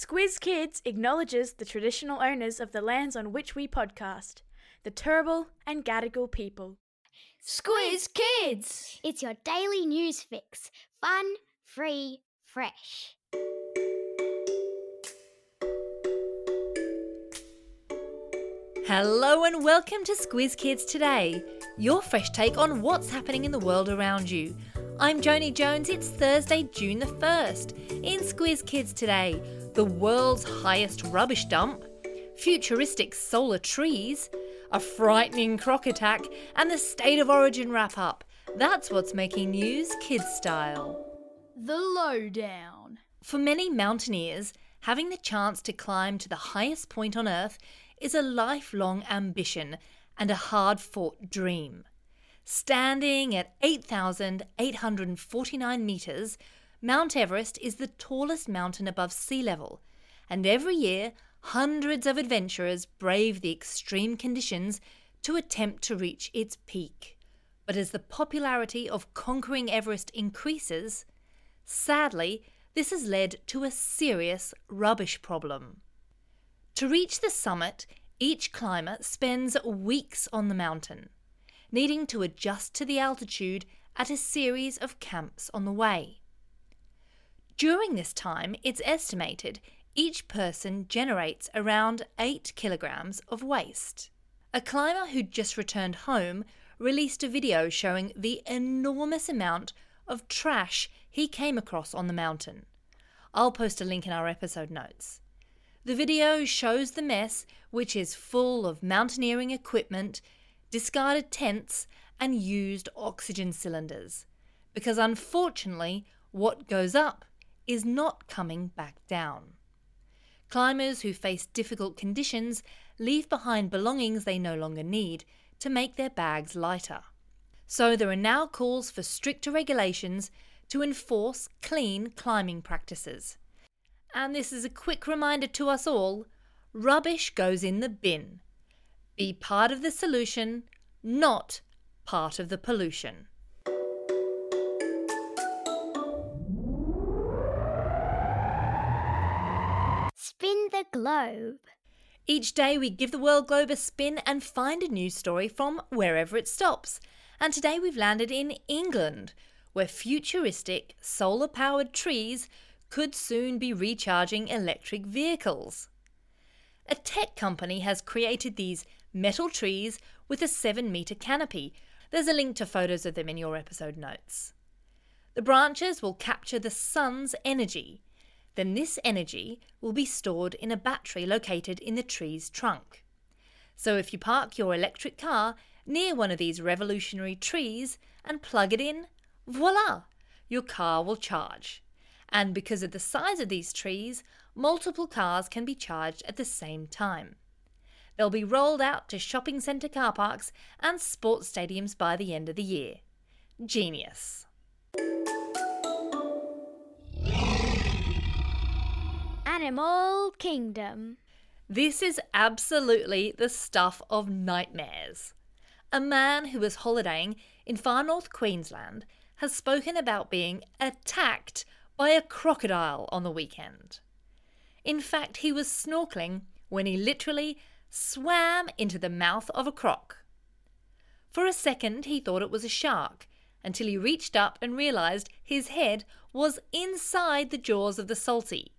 Squiz Kids acknowledges the traditional owners of the lands on which we podcast, the Turrbal and Gadigal people. Squiz Kids! It's your daily news fix. Fun, free, fresh. Hello and welcome to Squiz Kids Today, your fresh take on what's happening in the world around you. I'm Joni Jones. It's Thursday, June the 1st. In Squiz Kids Today, the world's highest rubbish dump, futuristic solar trees, a frightening croc attack, and the State of Origin wrap up. That's what's making news kids style. The Lowdown. For many mountaineers, having the chance to climb to the highest point on Earth is a lifelong ambition and a hard fought dream. Standing at 8,849 metres, Mount Everest is the tallest mountain above sea level, and every year hundreds of adventurers brave the extreme conditions to attempt to reach its peak. But as the popularity of conquering Everest increases, sadly, this has led to a serious rubbish problem. To reach the summit, each climber spends weeks on the mountain, needing to adjust to the altitude at a series of camps on the way. During this time, it's estimated each person generates around 8 kilograms of waste. A climber who'd just returned home released a video showing the enormous amount of trash he came across on the mountain. I'll post a link in our episode notes. The video shows the mess, which is full of mountaineering equipment, discarded tents, and used oxygen cylinders. Because unfortunately, what goes up is not coming back down. Climbers who face difficult conditions leave behind belongings they no longer need to make their bags lighter. So there are now calls for stricter regulations to enforce clean climbing practices. And this is a quick reminder to us all rubbish goes in the bin. Be part of the solution, not part of the pollution. Spin the globe. Each day we give the world globe a spin and find a news story from wherever it stops. And today we've landed in England, where futuristic solar powered trees could soon be recharging electric vehicles. A tech company has created these metal trees with a 7 metre canopy. There's a link to photos of them in your episode notes. The branches will capture the sun's energy. Then this energy will be stored in a battery located in the tree's trunk. So if you park your electric car near one of these revolutionary trees and plug it in, voila, your car will charge. And because of the size of these trees, multiple cars can be charged at the same time. They'll be rolled out to shopping centre car parks and sports stadiums by the end of the year. Genius. Animal Kingdom. This is absolutely the stuff of nightmares. A man who was holidaying in far north Queensland has spoken about being attacked by a crocodile on the weekend. In fact, he was snorkeling when he literally swam into the mouth of a croc. For a second, he thought it was a shark until he reached up and realized his head was inside the jaws of the salty.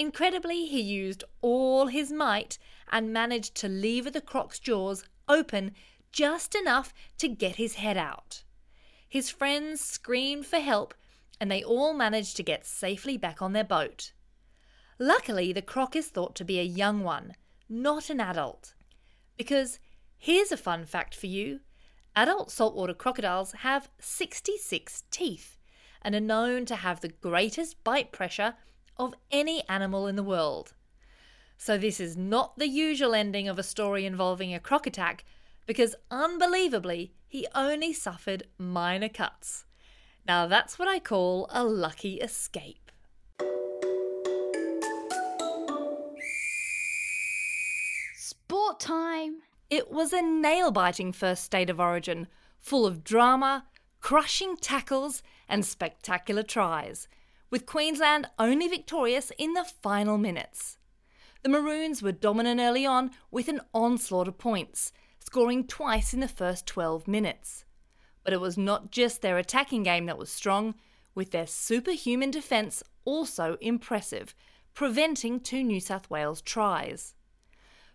Incredibly, he used all his might and managed to lever the croc's jaws open just enough to get his head out. His friends screamed for help and they all managed to get safely back on their boat. Luckily, the croc is thought to be a young one, not an adult. Because here's a fun fact for you adult saltwater crocodiles have 66 teeth and are known to have the greatest bite pressure of any animal in the world. So, this is not the usual ending of a story involving a croc attack, because unbelievably, he only suffered minor cuts. Now, that's what I call a lucky escape. Sport time. It was a nail biting first state of origin, full of drama, crushing tackles, and spectacular tries, with Queensland only victorious in the final minutes. The Maroons were dominant early on with an onslaught of points, scoring twice in the first 12 minutes. But it was not just their attacking game that was strong, with their superhuman defence also impressive, preventing two New South Wales tries.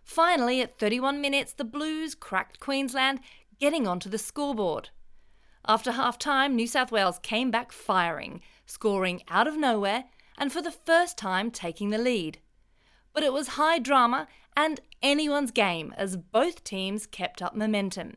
Finally, at 31 minutes, the Blues cracked Queensland, getting onto the scoreboard. After half time, New South Wales came back firing, scoring out of nowhere and for the first time taking the lead. But it was high drama and anyone's game as both teams kept up momentum.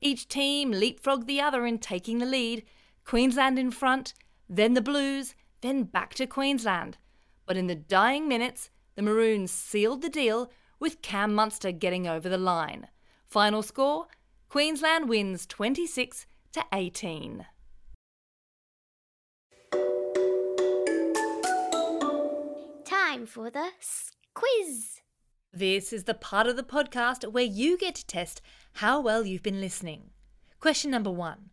Each team leapfrogged the other in taking the lead, Queensland in front, then the Blues, then back to Queensland. But in the dying minutes, the Maroons sealed the deal with Cam Munster getting over the line. Final score Queensland wins 26 to 18. Time for the quiz. This is the part of the podcast where you get to test how well you've been listening. Question number one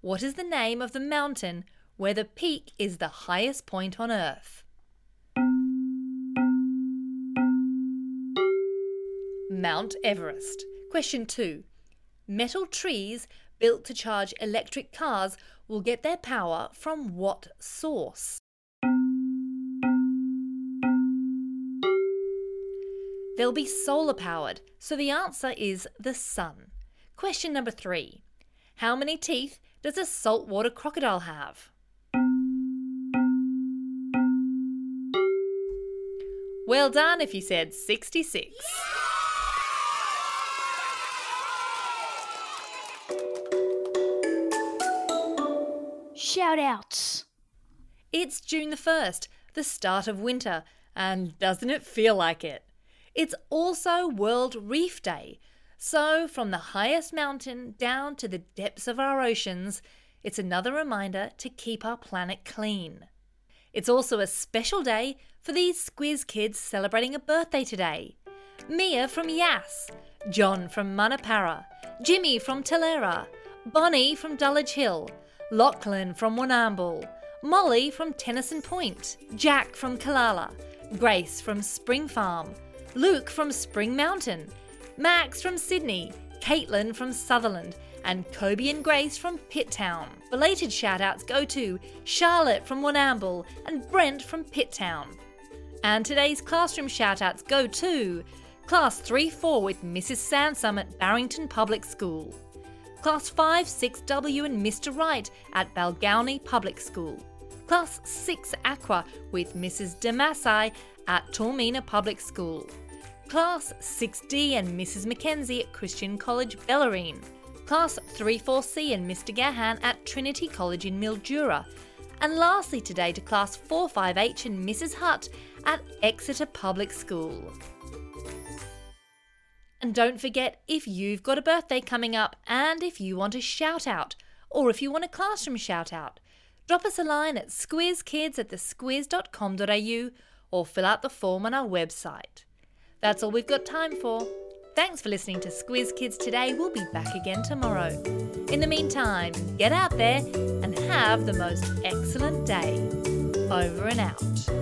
What is the name of the mountain where the peak is the highest point on Earth? Mount Everest. Question two Metal trees built to charge electric cars will get their power from what source? They'll be solar powered, so the answer is the sun. Question number three How many teeth does a saltwater crocodile have? Well done if you said 66. Shout outs. It's June the 1st, the start of winter, and doesn't it feel like it? It's also World Reef Day, so from the highest mountain down to the depths of our oceans, it's another reminder to keep our planet clean. It's also a special day for these Squiz kids celebrating a birthday today. Mia from Yass, John from Manapara, Jimmy from Tellera, Bonnie from Dulwich Hill, Lachlan from Warrnambool, Molly from Tennyson Point, Jack from Kalala, Grace from Spring Farm, Luke from Spring Mountain, Max from Sydney, Caitlin from Sutherland, and Kobe and Grace from Pitt Town. Belated shoutouts go to Charlotte from Warrnambool and Brent from Pitt Town. And today's classroom shoutouts go to Class 3 4 with Mrs. Sansom at Barrington Public School, Class 5 6W and Mr. Wright at Balgownie Public School, Class 6 Aqua with Mrs. Damasai at Toormina Public School, Class 6D and Mrs. Mackenzie at Christian College Bellarine, Class 34C and Mr. Gahan at Trinity College in Mildura, and lastly today to Class 45H and Mrs. Hutt at Exeter Public School. And don't forget if you've got a birthday coming up and if you want a shout out, or if you want a classroom shout out, drop us a line at squizkids at thesquiz.com.au or fill out the form on our website. That's all we've got time for. Thanks for listening to Squiz Kids today. We'll be back again tomorrow. In the meantime, get out there and have the most excellent day. Over and out.